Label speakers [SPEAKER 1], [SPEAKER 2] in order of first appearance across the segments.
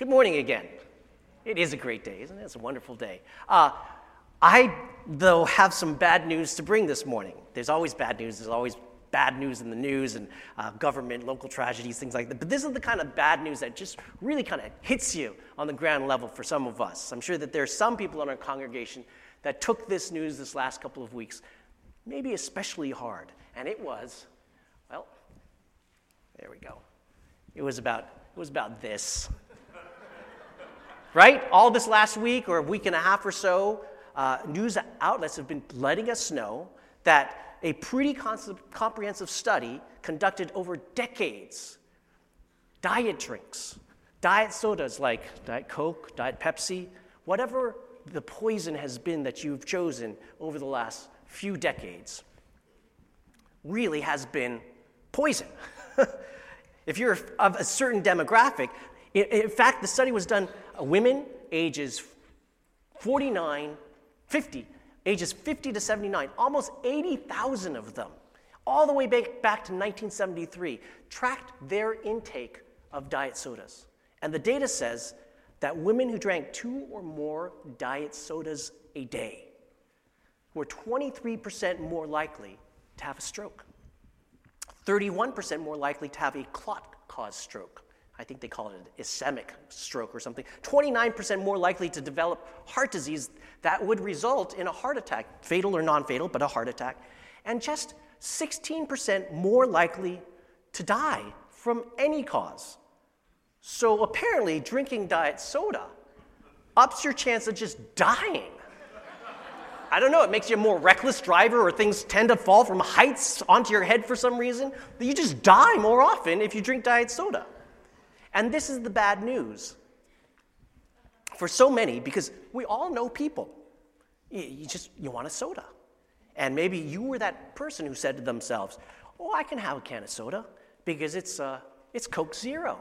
[SPEAKER 1] Good morning again. It is a great day, isn't it? It's a wonderful day. Uh, I, though, have some bad news to bring this morning. There's always bad news. There's always bad news in the news and uh, government, local tragedies, things like that. But this is the kind of bad news that just really kind of hits you on the ground level for some of us. I'm sure that there are some people in our congregation that took this news this last couple of weeks, maybe especially hard. And it was, well, there we go. It was about, it was about this right? All this last week or a week and a half or so, uh, news outlets have been letting us know that a pretty comprehensive study conducted over decades diet drinks, diet sodas like Diet Coke, Diet Pepsi, whatever the poison has been that you've chosen over the last few decades, really has been poison. if you're of a certain demographic, in fact, the study was done uh, women ages 49, 50, ages 50 to 79, almost 80,000 of them, all the way back, back to 1973, tracked their intake of diet sodas. And the data says that women who drank two or more diet sodas a day were 23% more likely to have a stroke, 31% more likely to have a clot caused stroke, I think they call it an ischemic stroke or something, 29% more likely to develop heart disease that would result in a heart attack, fatal or non fatal, but a heart attack, and just 16% more likely to die from any cause. So apparently, drinking diet soda ups your chance of just dying. I don't know, it makes you a more reckless driver, or things tend to fall from heights onto your head for some reason. You just die more often if you drink diet soda. And this is the bad news for so many because we all know people. You, just you want a soda. And maybe you were that person who said to themselves, "Oh, I can have a can of soda because it's uh, it's Coke Zero.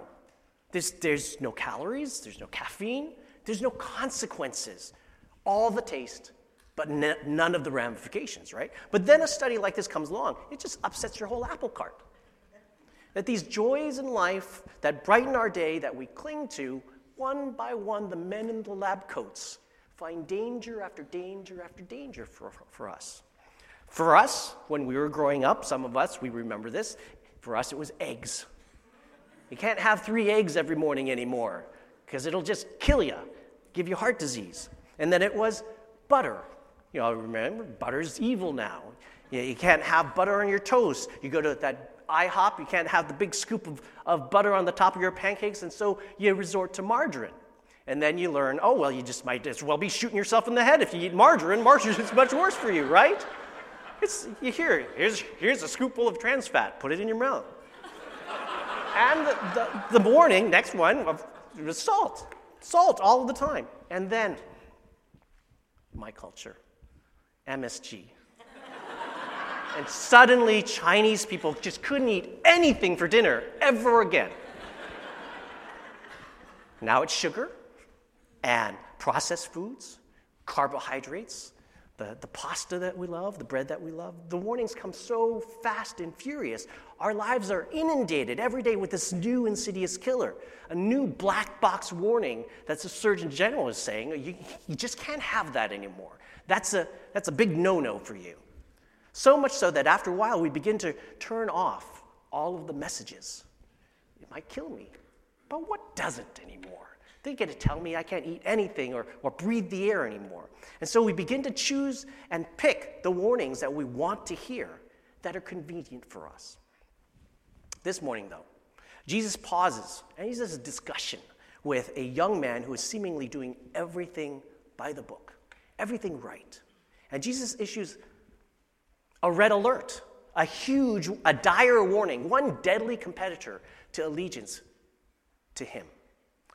[SPEAKER 1] There's there's no calories, there's no caffeine, there's no consequences. All the taste, but n- none of the ramifications, right? But then a study like this comes along, it just upsets your whole apple cart. That these joys in life that brighten our day, that we cling to, one by one, the men in the lab coats find danger after danger after danger for, for us. For us, when we were growing up, some of us, we remember this, for us it was eggs. You can't have three eggs every morning anymore because it'll just kill you, give you heart disease. And then it was butter. You know, remember, butter's evil now. You can't have butter on your toast. You go to that IHOP, you can't have the big scoop of, of butter on the top of your pancakes, and so you resort to margarine. And then you learn, oh, well, you just might as well be shooting yourself in the head if you eat margarine. Margarine is much worse for you, right? It's, you hear, here's, here's a scoopful of trans fat, put it in your mouth. and the, the, the morning, next one, was salt. Salt all the time. And then, my culture, MSG. And suddenly, Chinese people just couldn't eat anything for dinner ever again. now it's sugar and processed foods, carbohydrates, the, the pasta that we love, the bread that we love. The warnings come so fast and furious. Our lives are inundated every day with this new insidious killer, a new black box warning that the Surgeon General is saying you, you just can't have that anymore. That's a, that's a big no no for you. So much so that after a while, we begin to turn off all of the messages. It might kill me, but what doesn't anymore? They get to tell me I can't eat anything or, or breathe the air anymore. And so we begin to choose and pick the warnings that we want to hear that are convenient for us. This morning, though, Jesus pauses and he has a discussion with a young man who is seemingly doing everything by the book, everything right. And Jesus issues a red alert, a huge, a dire warning, one deadly competitor to allegiance to him.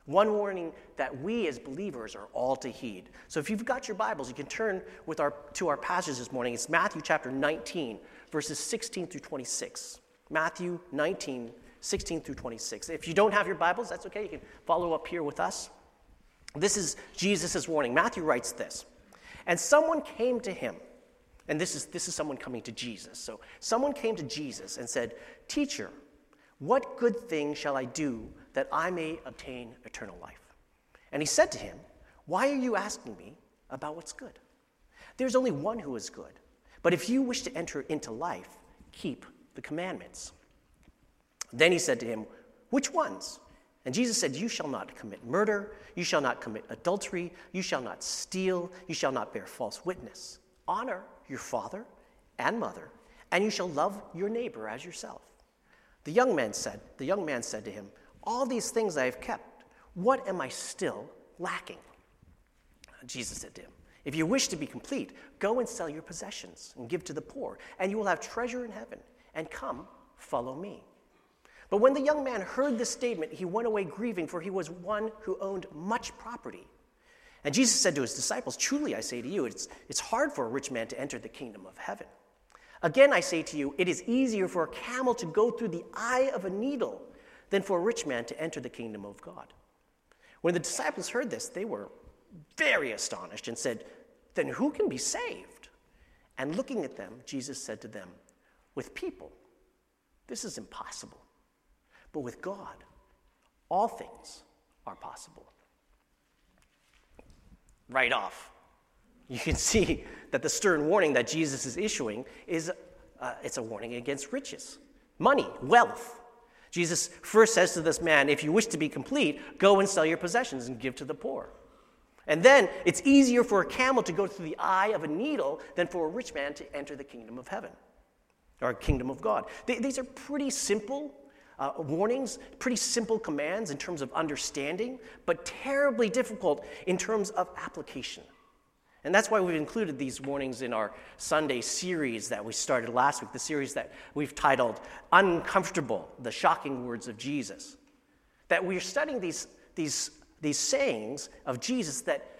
[SPEAKER 1] One warning that we as believers are all to heed. So if you've got your Bibles, you can turn with our, to our passage this morning. It's Matthew chapter 19, verses 16 through 26. Matthew 19, 16 through 26. If you don't have your Bibles, that's okay. You can follow up here with us. This is Jesus' warning. Matthew writes this And someone came to him and this is, this is someone coming to Jesus. So someone came to Jesus and said, Teacher, what good thing shall I do that I may obtain eternal life? And he said to him, Why are you asking me about what's good? There's only one who is good. But if you wish to enter into life, keep the commandments. Then he said to him, Which ones? And Jesus said, You shall not commit murder, you shall not commit adultery, you shall not steal, you shall not bear false witness. Honor your father and mother, and you shall love your neighbor as yourself. The young man said, the young man said to him, All these things I have kept. What am I still lacking? Jesus said to him, If you wish to be complete, go and sell your possessions and give to the poor, and you will have treasure in heaven. And come, follow me. But when the young man heard this statement, he went away grieving, for he was one who owned much property. And Jesus said to his disciples, Truly I say to you, it's, it's hard for a rich man to enter the kingdom of heaven. Again, I say to you, it is easier for a camel to go through the eye of a needle than for a rich man to enter the kingdom of God. When the disciples heard this, they were very astonished and said, Then who can be saved? And looking at them, Jesus said to them, With people, this is impossible. But with God, all things are possible. Right off, you can see that the stern warning that Jesus is issuing is uh, it's a warning against riches, money, wealth. Jesus first says to this man, If you wish to be complete, go and sell your possessions and give to the poor. And then it's easier for a camel to go through the eye of a needle than for a rich man to enter the kingdom of heaven or kingdom of God. these are pretty simple uh, warnings, pretty simple commands in terms of understanding, but terribly difficult in terms of application. And that's why we've included these warnings in our Sunday series that we started last week, the series that we've titled Uncomfortable The Shocking Words of Jesus. That we're studying these, these, these sayings of Jesus that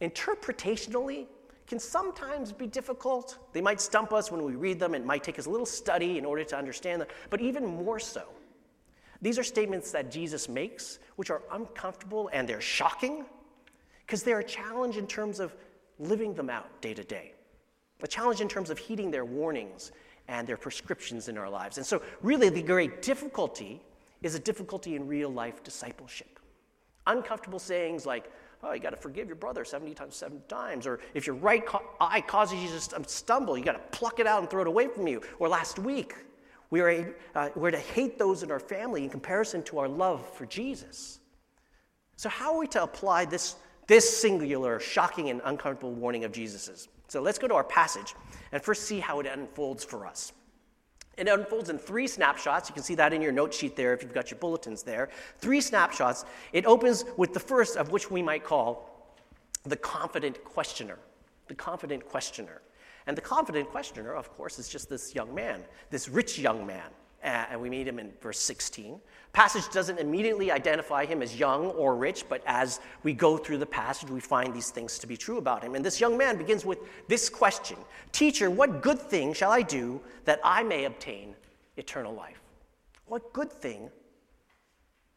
[SPEAKER 1] interpretationally can sometimes be difficult. They might stump us when we read them. It might take us a little study in order to understand them, but even more so these are statements that Jesus makes, which are uncomfortable and they're shocking because they're a challenge in terms of living them out day to day, a challenge in terms of heeding their warnings and their prescriptions in our lives. And so, really, the great difficulty is a difficulty in real life discipleship. Uncomfortable sayings like, oh, you got to forgive your brother 70 times, seven times. Or if your right eye causes you to stumble, you got to pluck it out and throw it away from you. Or last week, we are, uh, we're to hate those in our family in comparison to our love for Jesus. So, how are we to apply this, this singular, shocking, and uncomfortable warning of Jesus's? So, let's go to our passage and first see how it unfolds for us. It unfolds in three snapshots. You can see that in your note sheet there if you've got your bulletins there. Three snapshots. It opens with the first of which we might call the confident questioner. The confident questioner. And the confident questioner, of course, is just this young man, this rich young man. Uh, and we meet him in verse 16. Passage doesn't immediately identify him as young or rich, but as we go through the passage, we find these things to be true about him. And this young man begins with this question Teacher, what good thing shall I do that I may obtain eternal life? What good thing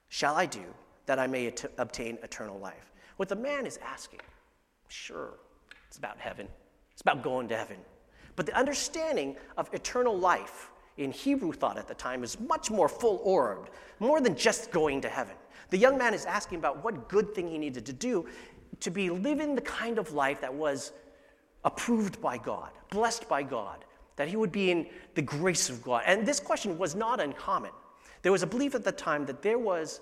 [SPEAKER 1] shall I do that I may obtain eternal life? What the man is asking, sure, it's about heaven. It's about going to heaven. But the understanding of eternal life in Hebrew thought at the time is much more full orbed, more than just going to heaven. The young man is asking about what good thing he needed to do to be living the kind of life that was approved by God, blessed by God, that he would be in the grace of God. And this question was not uncommon. There was a belief at the time that there was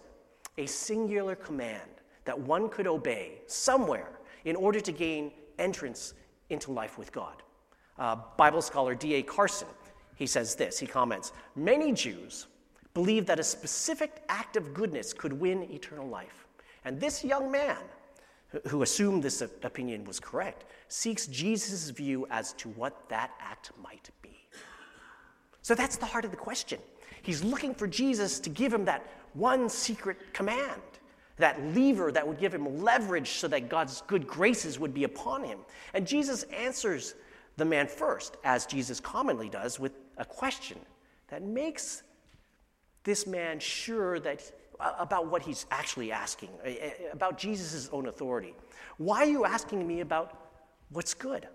[SPEAKER 1] a singular command that one could obey somewhere in order to gain entrance into life with God. Uh, Bible scholar D.A. Carson, he says this, he comments, many Jews believe that a specific act of goodness could win eternal life. And this young man, who assumed this opinion was correct, seeks Jesus' view as to what that act might be. So that's the heart of the question. He's looking for Jesus to give him that one secret command that lever that would give him leverage so that God's good graces would be upon him. And Jesus answers the man first, as Jesus commonly does, with a question that makes this man sure that uh, about what he's actually asking, uh, uh, about Jesus' own authority. Why are you asking me about what's good?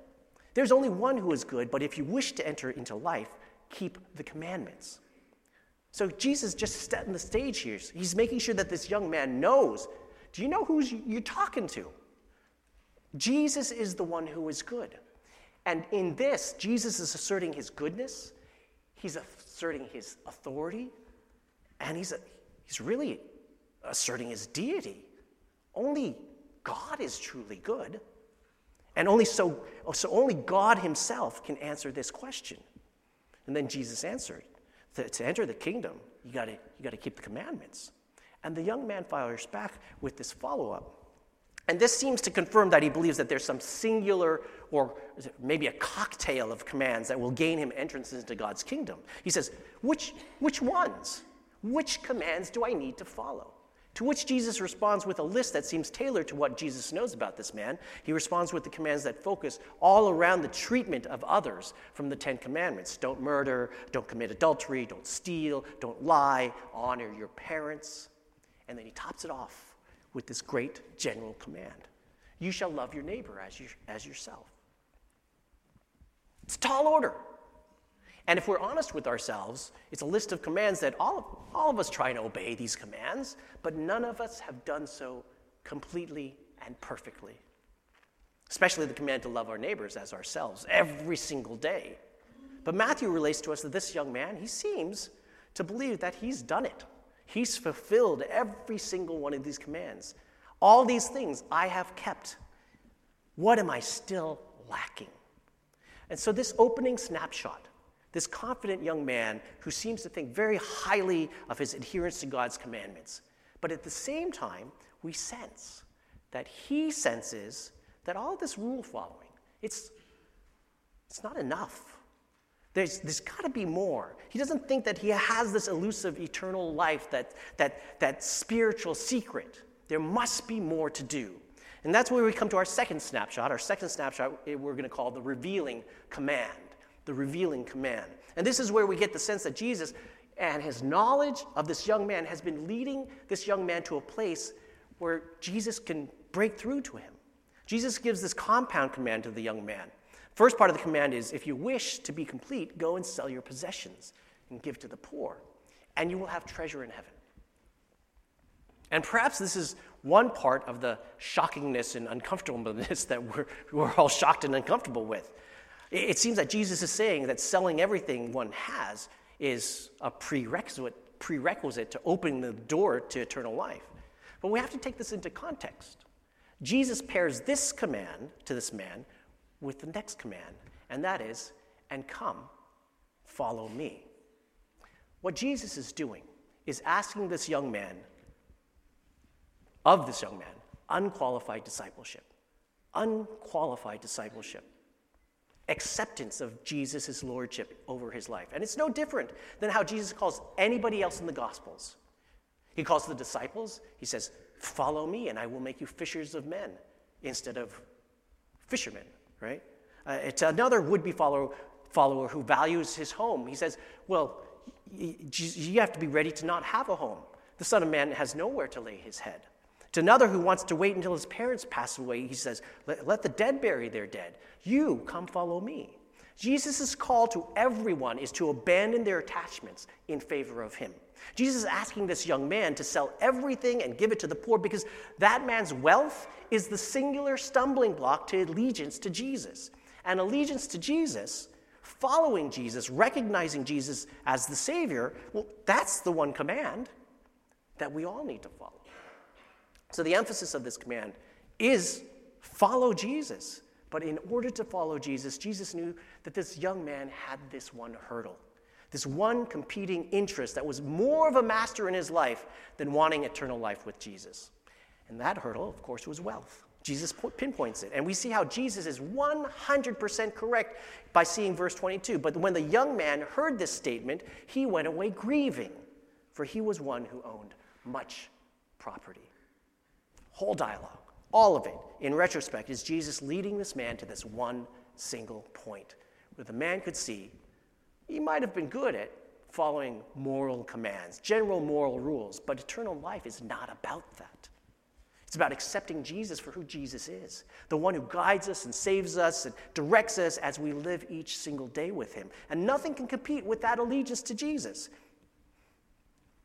[SPEAKER 1] There's only one who is good, but if you wish to enter into life, keep the commandments. So Jesus just setting the stage here. He's making sure that this young man knows Do you know who you're talking to? Jesus is the one who is good. And in this, Jesus is asserting his goodness, he's asserting his authority, and he's, a, he's really asserting his deity. Only God is truly good. And only so, so only God himself can answer this question. And then Jesus answered, to, to enter the kingdom, you gotta, you gotta keep the commandments. And the young man fires back with this follow-up. And this seems to confirm that he believes that there's some singular or maybe a cocktail of commands that will gain him entrance into God's kingdom. He says, which, which ones? Which commands do I need to follow? To which Jesus responds with a list that seems tailored to what Jesus knows about this man. He responds with the commands that focus all around the treatment of others from the Ten Commandments don't murder, don't commit adultery, don't steal, don't lie, honor your parents. And then he tops it off with this great general command You shall love your neighbor as, you, as yourself. It's a tall order. And if we're honest with ourselves, it's a list of commands that all of, all of us try and obey these commands, but none of us have done so completely and perfectly. Especially the command to love our neighbors as ourselves every single day. But Matthew relates to us that this young man, he seems to believe that he's done it. He's fulfilled every single one of these commands. All these things I have kept. What am I still lacking? And so, this opening snapshot this confident young man who seems to think very highly of his adherence to God's commandments. But at the same time, we sense that he senses that all this rule following, it's, it's not enough. There's, there's got to be more. He doesn't think that he has this elusive eternal life, that, that, that spiritual secret. There must be more to do. And that's where we come to our second snapshot. Our second snapshot, eh, we're going to call the revealing command the revealing command. And this is where we get the sense that Jesus and his knowledge of this young man has been leading this young man to a place where Jesus can break through to him. Jesus gives this compound command to the young man. First part of the command is if you wish to be complete, go and sell your possessions and give to the poor, and you will have treasure in heaven. And perhaps this is one part of the shockingness and uncomfortableness that we're, we're all shocked and uncomfortable with. It seems that Jesus is saying that selling everything one has is a prerequisite, prerequisite to opening the door to eternal life. But we have to take this into context. Jesus pairs this command to this man with the next command, and that is, and come, follow me. What Jesus is doing is asking this young man, of this young man, unqualified discipleship. Unqualified discipleship acceptance of Jesus' lordship over his life. And it's no different than how Jesus calls anybody else in the Gospels. He calls the disciples, he says, Follow me, and I will make you fishers of men instead of fishermen, right? Uh, it's another would be follower, follower who values his home. He says, Well, you have to be ready to not have a home. The Son of Man has nowhere to lay his head. To another who wants to wait until his parents pass away, he says, let, let the dead bury their dead. You come follow me. Jesus' call to everyone is to abandon their attachments in favor of him. Jesus is asking this young man to sell everything and give it to the poor because that man's wealth is the singular stumbling block to allegiance to Jesus. And allegiance to Jesus, following Jesus, recognizing Jesus as the Savior, well, that's the one command that we all need to follow. So the emphasis of this command is follow Jesus. But in order to follow Jesus, Jesus knew that this young man had this one hurdle, this one competing interest that was more of a master in his life than wanting eternal life with Jesus. And that hurdle, of course, was wealth. Jesus pinpoints it. And we see how Jesus is 100% correct by seeing verse 22. But when the young man heard this statement, he went away grieving, for he was one who owned much property whole dialogue, all of it, in retrospect, is Jesus leading this man to this one single point where the man could see he might have been good at following moral commands, general moral rules, but eternal life is not about that. It's about accepting Jesus for who Jesus is, the one who guides us and saves us and directs us as we live each single day with him. And nothing can compete with that allegiance to Jesus.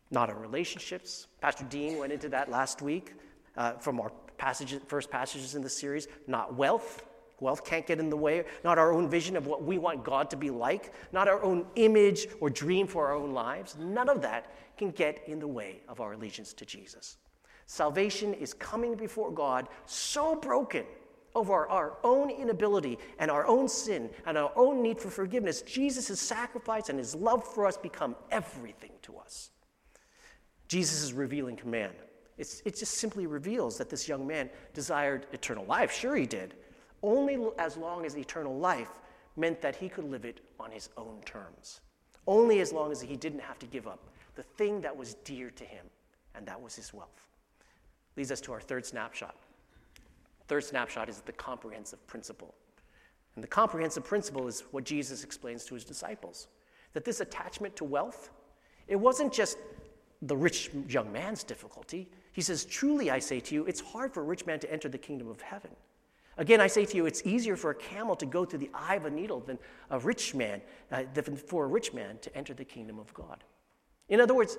[SPEAKER 1] Not our relationships. Pastor Dean went into that last week uh, from our passages, first passages in the series, not wealth. Wealth can't get in the way, not our own vision of what we want God to be like, not our own image or dream for our own lives. None of that can get in the way of our allegiance to Jesus. Salvation is coming before God so broken over our own inability and our own sin and our own need for forgiveness. Jesus' sacrifice and his love for us become everything to us. Jesus' revealing command. It's, it just simply reveals that this young man desired eternal life. Sure, he did. Only as long as eternal life meant that he could live it on his own terms. Only as long as he didn't have to give up the thing that was dear to him, and that was his wealth. Leads us to our third snapshot. Third snapshot is the comprehensive principle. And the comprehensive principle is what Jesus explains to his disciples that this attachment to wealth, it wasn't just the rich young man's difficulty. He says, Truly I say to you, it's hard for a rich man to enter the kingdom of heaven. Again, I say to you, it's easier for a camel to go through the eye of a needle than a rich man, uh, than for a rich man to enter the kingdom of God. In other words,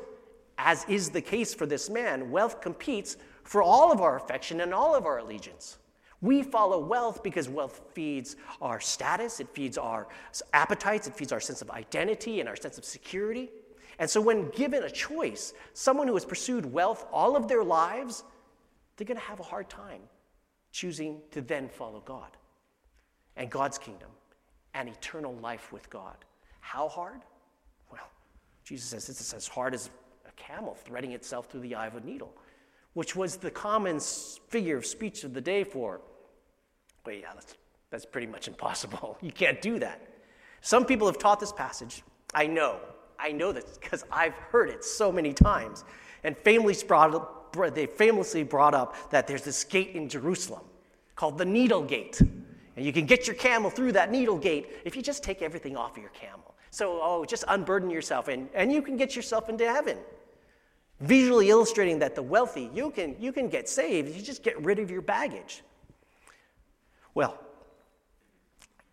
[SPEAKER 1] as is the case for this man, wealth competes for all of our affection and all of our allegiance. We follow wealth because wealth feeds our status, it feeds our appetites, it feeds our sense of identity and our sense of security. And so, when given a choice, someone who has pursued wealth all of their lives, they're going to have a hard time choosing to then follow God and God's kingdom and eternal life with God. How hard? Well, Jesus says it's as hard as a camel threading itself through the eye of a needle, which was the common figure of speech of the day for, well, yeah, that's, that's pretty much impossible. You can't do that. Some people have taught this passage. I know I know this because I've heard it so many times. And families brought, up, they famously brought up that there's this gate in Jerusalem called the Needle Gate. And you can get your camel through that needle gate if you just take everything off of your camel. So, oh, just unburden yourself and, and you can get yourself into heaven. Visually illustrating that the wealthy, you can, you can get saved, you just get rid of your baggage. Well,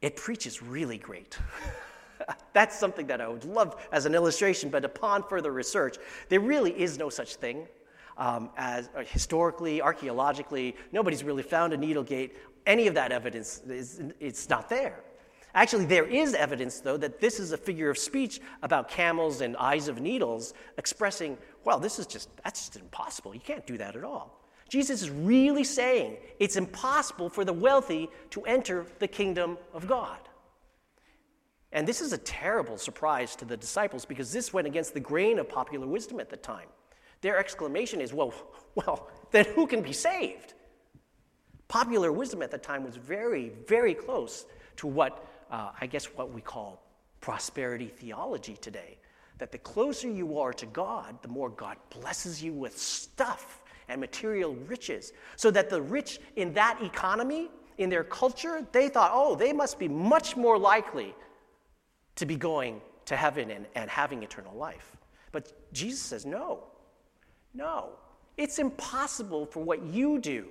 [SPEAKER 1] it preaches really great. That's something that I would love as an illustration, but upon further research, there really is no such thing. Um, as uh, historically, archaeologically, nobody's really found a needle gate. Any of that evidence is it's not there. Actually, there is evidence, though, that this is a figure of speech about camels and eyes of needles, expressing, well, this is just, that's just impossible. You can't do that at all. Jesus is really saying it's impossible for the wealthy to enter the kingdom of God. And this is a terrible surprise to the disciples because this went against the grain of popular wisdom at the time. Their exclamation is, well, well, then who can be saved? Popular wisdom at the time was very, very close to what uh, I guess what we call prosperity theology today. That the closer you are to God, the more God blesses you with stuff and material riches. So that the rich in that economy, in their culture, they thought, oh, they must be much more likely to be going to heaven and, and having eternal life. But Jesus says, no, no. It's impossible for what you do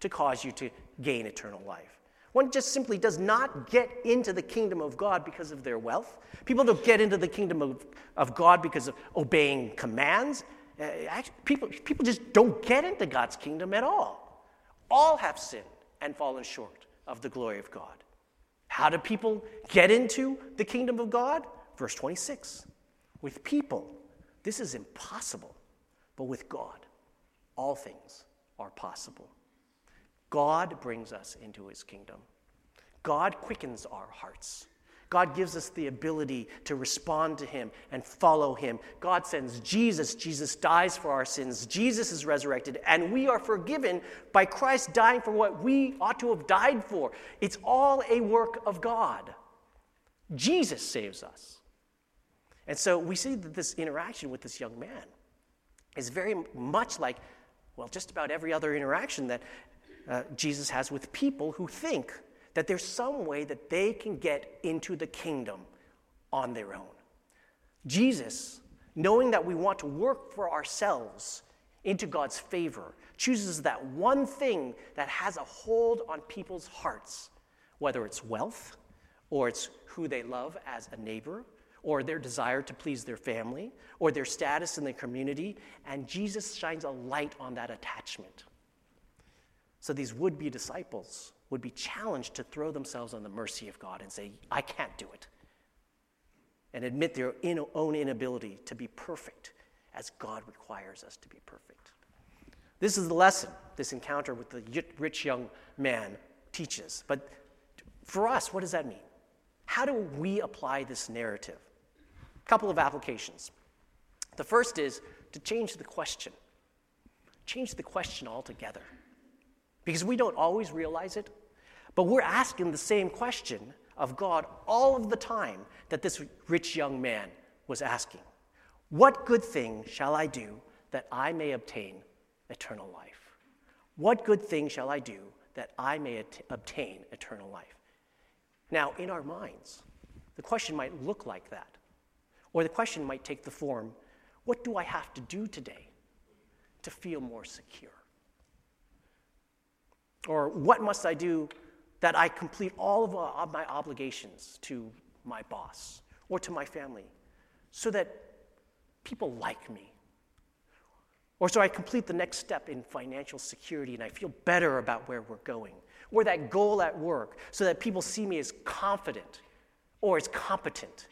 [SPEAKER 1] to cause you to gain eternal life. One just simply does not get into the kingdom of God because of their wealth. People don't get into the kingdom of, of God because of obeying commands. Uh, actually, people, people just don't get into God's kingdom at all. All have sinned and fallen short of the glory of God. How do people get into the kingdom of God? Verse 26 With people, this is impossible, but with God, all things are possible. God brings us into his kingdom. God quickens our hearts. God gives us the ability to respond to Him and follow Him. God sends Jesus. Jesus dies for our sins. Jesus is resurrected, and we are forgiven by Christ dying for what we ought to have died for. It's all a work of God. Jesus saves us. And so we see that this interaction with this young man is very much like, well, just about every other interaction that uh, Jesus has with people who think that there's some way that they can get into the kingdom on their own. Jesus, knowing that we want to work for ourselves into God's favor, chooses that one thing that has a hold on people's hearts, whether it's wealth, or it's who they love as a neighbor, or their desire to please their family, or their status in the community, and Jesus shines a light on that attachment. So these would be disciples would be challenged to throw themselves on the mercy of God and say, I can't do it. And admit their own inability to be perfect as God requires us to be perfect. This is the lesson this encounter with the rich young man teaches. But for us, what does that mean? How do we apply this narrative? A couple of applications. The first is to change the question. Change the question altogether. Because we don't always realize it, but we're asking the same question of God all of the time that this rich young man was asking What good thing shall I do that I may obtain eternal life? What good thing shall I do that I may at- obtain eternal life? Now, in our minds, the question might look like that. Or the question might take the form what do I have to do today to feel more secure? Or what must I do that I complete all of uh, my obligations to my boss or to my family so that people like me? Or so I complete the next step in financial security and I feel better about where we're going. Or that goal at work so that people see me as confident or as competent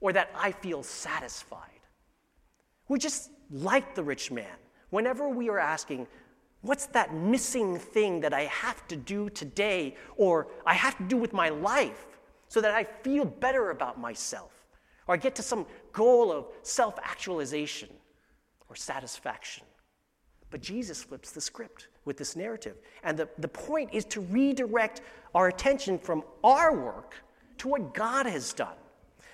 [SPEAKER 1] or that I feel satisfied. We're just like the rich man. Whenever we are asking, what's that missing thing that I have to do today or I have to do with my life so that I feel better about myself or I get to some goal of self actualization or satisfaction? But Jesus flips the script with this narrative. And the, the point is to redirect our attention from our work to what God has done.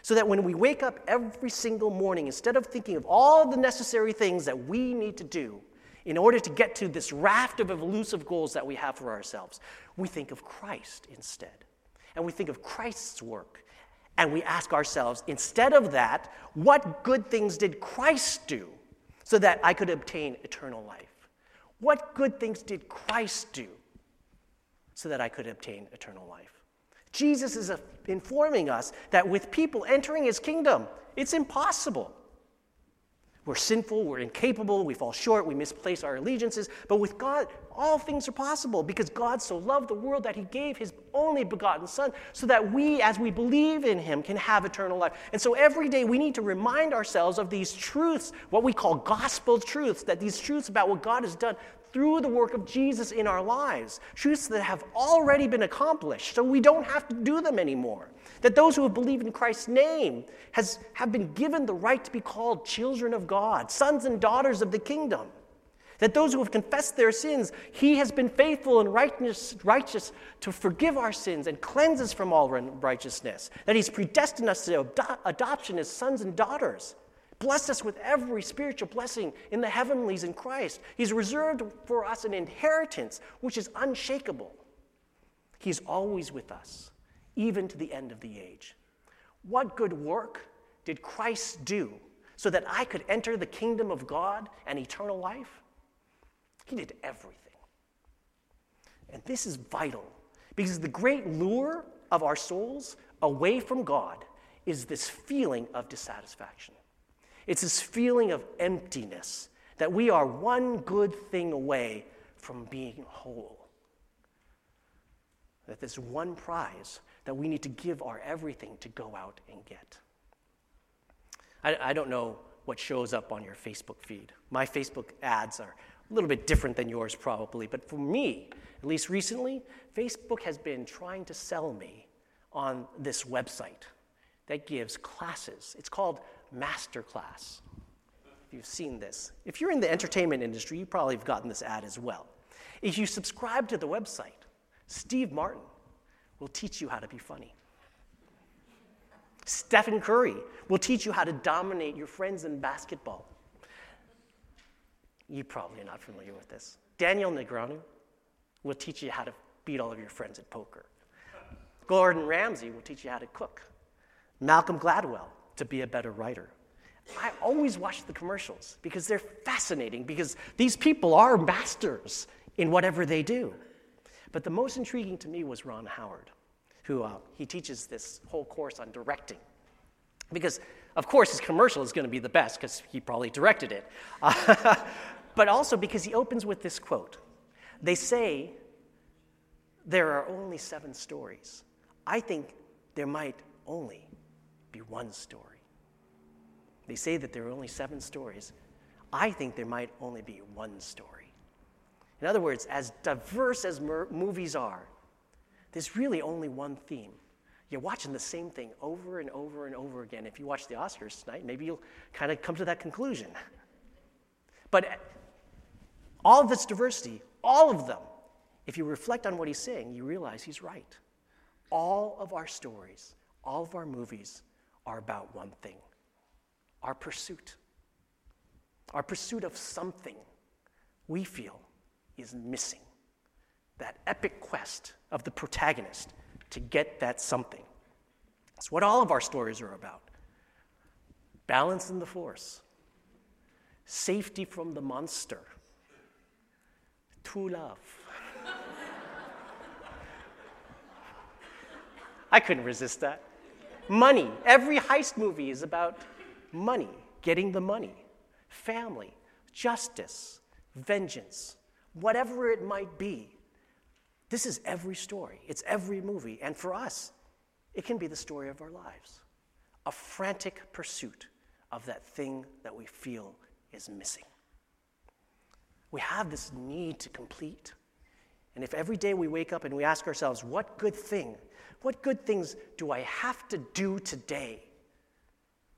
[SPEAKER 1] So that when we wake up every single morning, instead of thinking of all the necessary things that we need to do in order to get to this raft of elusive goals that we have for ourselves, we think of Christ instead. And we think of Christ's work. And we ask ourselves, instead of that, what good things did Christ do so that I could obtain eternal life? What good things did Christ do so that I could obtain eternal life? Jesus is informing us that with people entering his kingdom, it's impossible. We're sinful, we're incapable, we fall short, we misplace our allegiances. But with God, all things are possible because God so loved the world that he gave his only begotten Son so that we, as we believe in him, can have eternal life. And so every day we need to remind ourselves of these truths, what we call gospel truths, that these truths about what God has done through the work of Jesus in our lives, truths that have already been accomplished, so we don't have to do them anymore. That those who have believed in Christ's name has, have been given the right to be called children of God, sons and daughters of the kingdom. That those who have confessed their sins, He has been faithful and righteous, righteous to forgive our sins and cleanse us from all righteousness. That He's predestined us to adoption as sons and daughters blessed us with every spiritual blessing in the heavenlies in Christ. He's reserved for us an inheritance which is unshakable. He's always with us, even to the end of the age. What good work did Christ do so that I could enter the kingdom of God and eternal life? He did everything. And this is vital because the great lure of our souls away from God is this feeling of dissatisfaction. It's this feeling of emptiness that we are one good thing away from being whole. That there's one prize that we need to give our everything to go out and get. I, I don't know what shows up on your Facebook feed. My Facebook ads are a little bit different than yours, probably, but for me, at least recently, Facebook has been trying to sell me on this website that gives classes. It's called Masterclass. If you've seen this, if you're in the entertainment industry, you probably have gotten this ad as well. If you subscribe to the website, Steve Martin will teach you how to be funny. Stephen Curry will teach you how to dominate your friends in basketball. You probably are not familiar with this. Daniel Negreanu will teach you how to beat all of your friends at poker. Gordon Ramsay will teach you how to cook. Malcolm Gladwell to be a better writer. I always watch the commercials because they're fascinating because these people are masters in whatever they do. But the most intriguing to me was Ron Howard, who uh, he teaches this whole course on directing. Because, of course, his commercial is going to be the best because he probably directed it. But also because he opens with this quote They say there are only seven stories. I think there might only be one story. They say that there are only seven stories. I think there might only be one story. In other words, as diverse as mer- movies are, there's really only one theme. You're watching the same thing over and over and over again. If you watch the Oscars tonight, maybe you'll kind of come to that conclusion. But uh, all of this diversity, all of them, if you reflect on what he's saying, you realize he's right. All of our stories, all of our movies are about one thing our pursuit. Our pursuit of something we feel is missing. That epic quest of the protagonist to get that something. That's what all of our stories are about. Balance in the force, safety from the monster, true love. I couldn't resist that. Money. Every heist movie is about money, getting the money, family, justice, vengeance, whatever it might be. This is every story, it's every movie. And for us, it can be the story of our lives a frantic pursuit of that thing that we feel is missing. We have this need to complete. And if every day we wake up and we ask ourselves, what good thing, what good things do I have to do today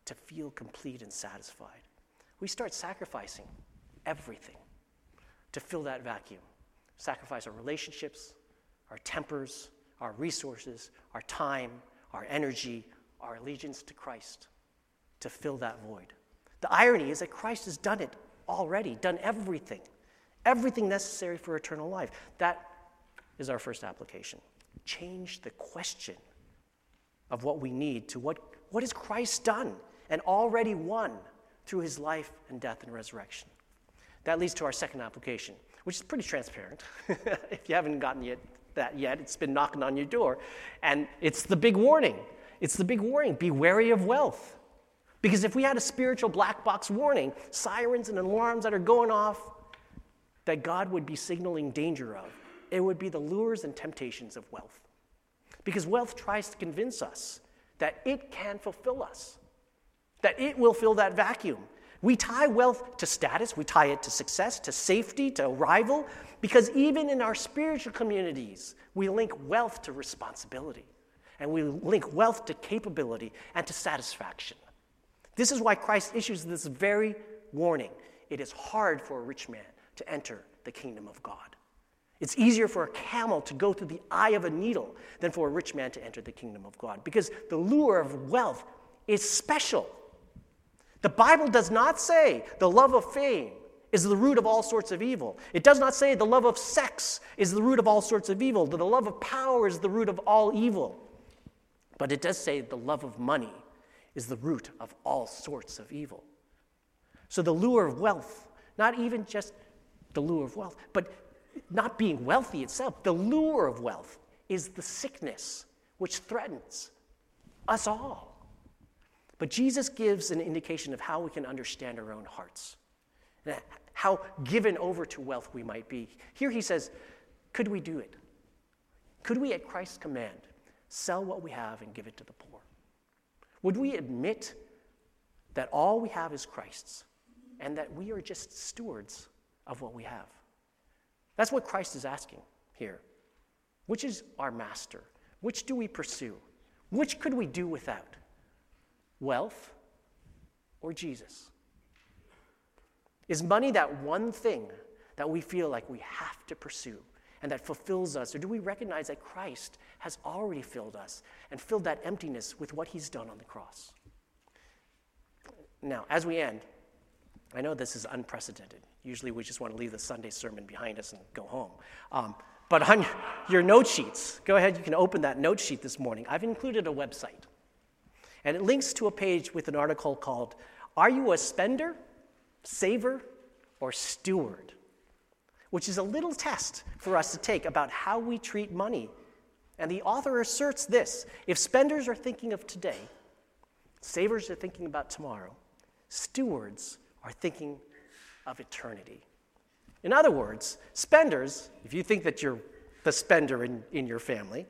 [SPEAKER 1] to feel complete and satisfied? We start sacrificing everything to fill that vacuum. Sacrifice our relationships, our tempers, our resources, our time, our energy, our allegiance to Christ to fill that void. The irony is that Christ has done it already, done everything, everything necessary for eternal life. That is our first application. Change the question of what we need to what, what has Christ done and already won through his life and death and resurrection. That leads to our second application, which is pretty transparent. if you haven't gotten yet, that yet, it's been knocking on your door. And it's the big warning. It's the big warning be wary of wealth. Because if we had a spiritual black box warning, sirens and alarms that are going off that God would be signaling danger of, it would be the lures and temptations of wealth. Because wealth tries to convince us that it can fulfill us, that it will fill that vacuum. We tie wealth to status, we tie it to success, to safety, to arrival, because even in our spiritual communities, we link wealth to responsibility, and we link wealth to capability and to satisfaction. This is why Christ issues this very warning. It is hard for a rich man to enter the kingdom of God. It's easier for a camel to go through the eye of a needle than for a rich man to enter the kingdom of God because the lure of wealth is special. The Bible does not say the love of fame is the root of all sorts of evil. It does not say the love of sex is the root of all sorts of evil, that the love of power is the root of all evil. But it does say the love of money is the root of all sorts of evil. So the lure of wealth, not even just the lure of wealth, but not being wealthy itself, the lure of wealth is the sickness which threatens us all. But Jesus gives an indication of how we can understand our own hearts, how given over to wealth we might be. Here he says, Could we do it? Could we, at Christ's command, sell what we have and give it to the poor? Would we admit that all we have is Christ's and that we are just stewards of what we have? That's what Christ is asking here. Which is our master? Which do we pursue? Which could we do without? Wealth, or Jesus? Is money that one thing that we feel like we have to pursue and that fulfills us? Or do we recognize that Christ has already filled us and filled that emptiness with what he's done on the cross? Now, as we end, I know this is unprecedented. Usually we just want to leave the Sunday sermon behind us and go home. Um, but on your note sheets, go ahead, you can open that note sheet this morning. I've included a website. And it links to a page with an article called Are You a Spender, Saver, or Steward? Which is a little test for us to take about how we treat money. And the author asserts this if spenders are thinking of today, savers are thinking about tomorrow, stewards are thinking of eternity. In other words, spenders, if you think that you're the spender in, in your family.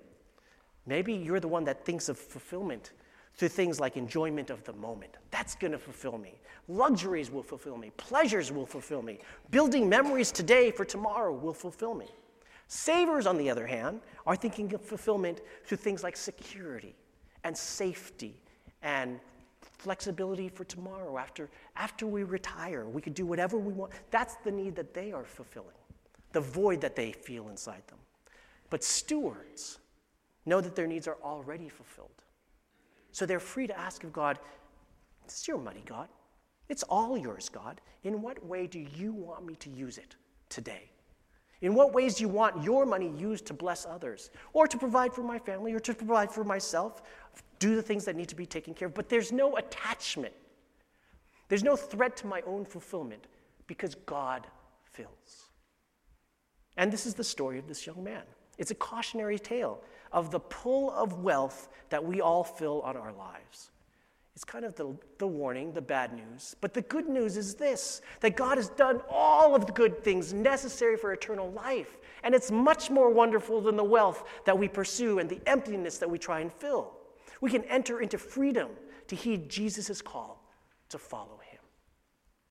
[SPEAKER 1] Maybe you're the one that thinks of fulfillment through things like enjoyment of the moment. That's going to fulfill me. Luxuries will fulfill me. Pleasures will fulfill me. Building memories today for tomorrow will fulfill me. Savers, on the other hand, are thinking of fulfillment through things like security and safety and flexibility for tomorrow after, after we retire. We could do whatever we want. That's the need that they are fulfilling, the void that they feel inside them. But stewards know that their needs are already fulfilled. So they're free to ask of God, This is your money, God. It's all yours, God. In what way do you want me to use it today? In what ways do you want your money used to bless others, or to provide for my family, or to provide for myself, do the things that need to be taken care of? But there's no attachment. There's no threat to my own fulfillment because God fills. And this is the story of this young man. It's a cautionary tale of the pull of wealth that we all feel on our lives. It's kind of the, the warning, the bad news. But the good news is this that God has done all of the good things necessary for eternal life. And it's much more wonderful than the wealth that we pursue and the emptiness that we try and fill. We can enter into freedom to heed Jesus' call to follow him.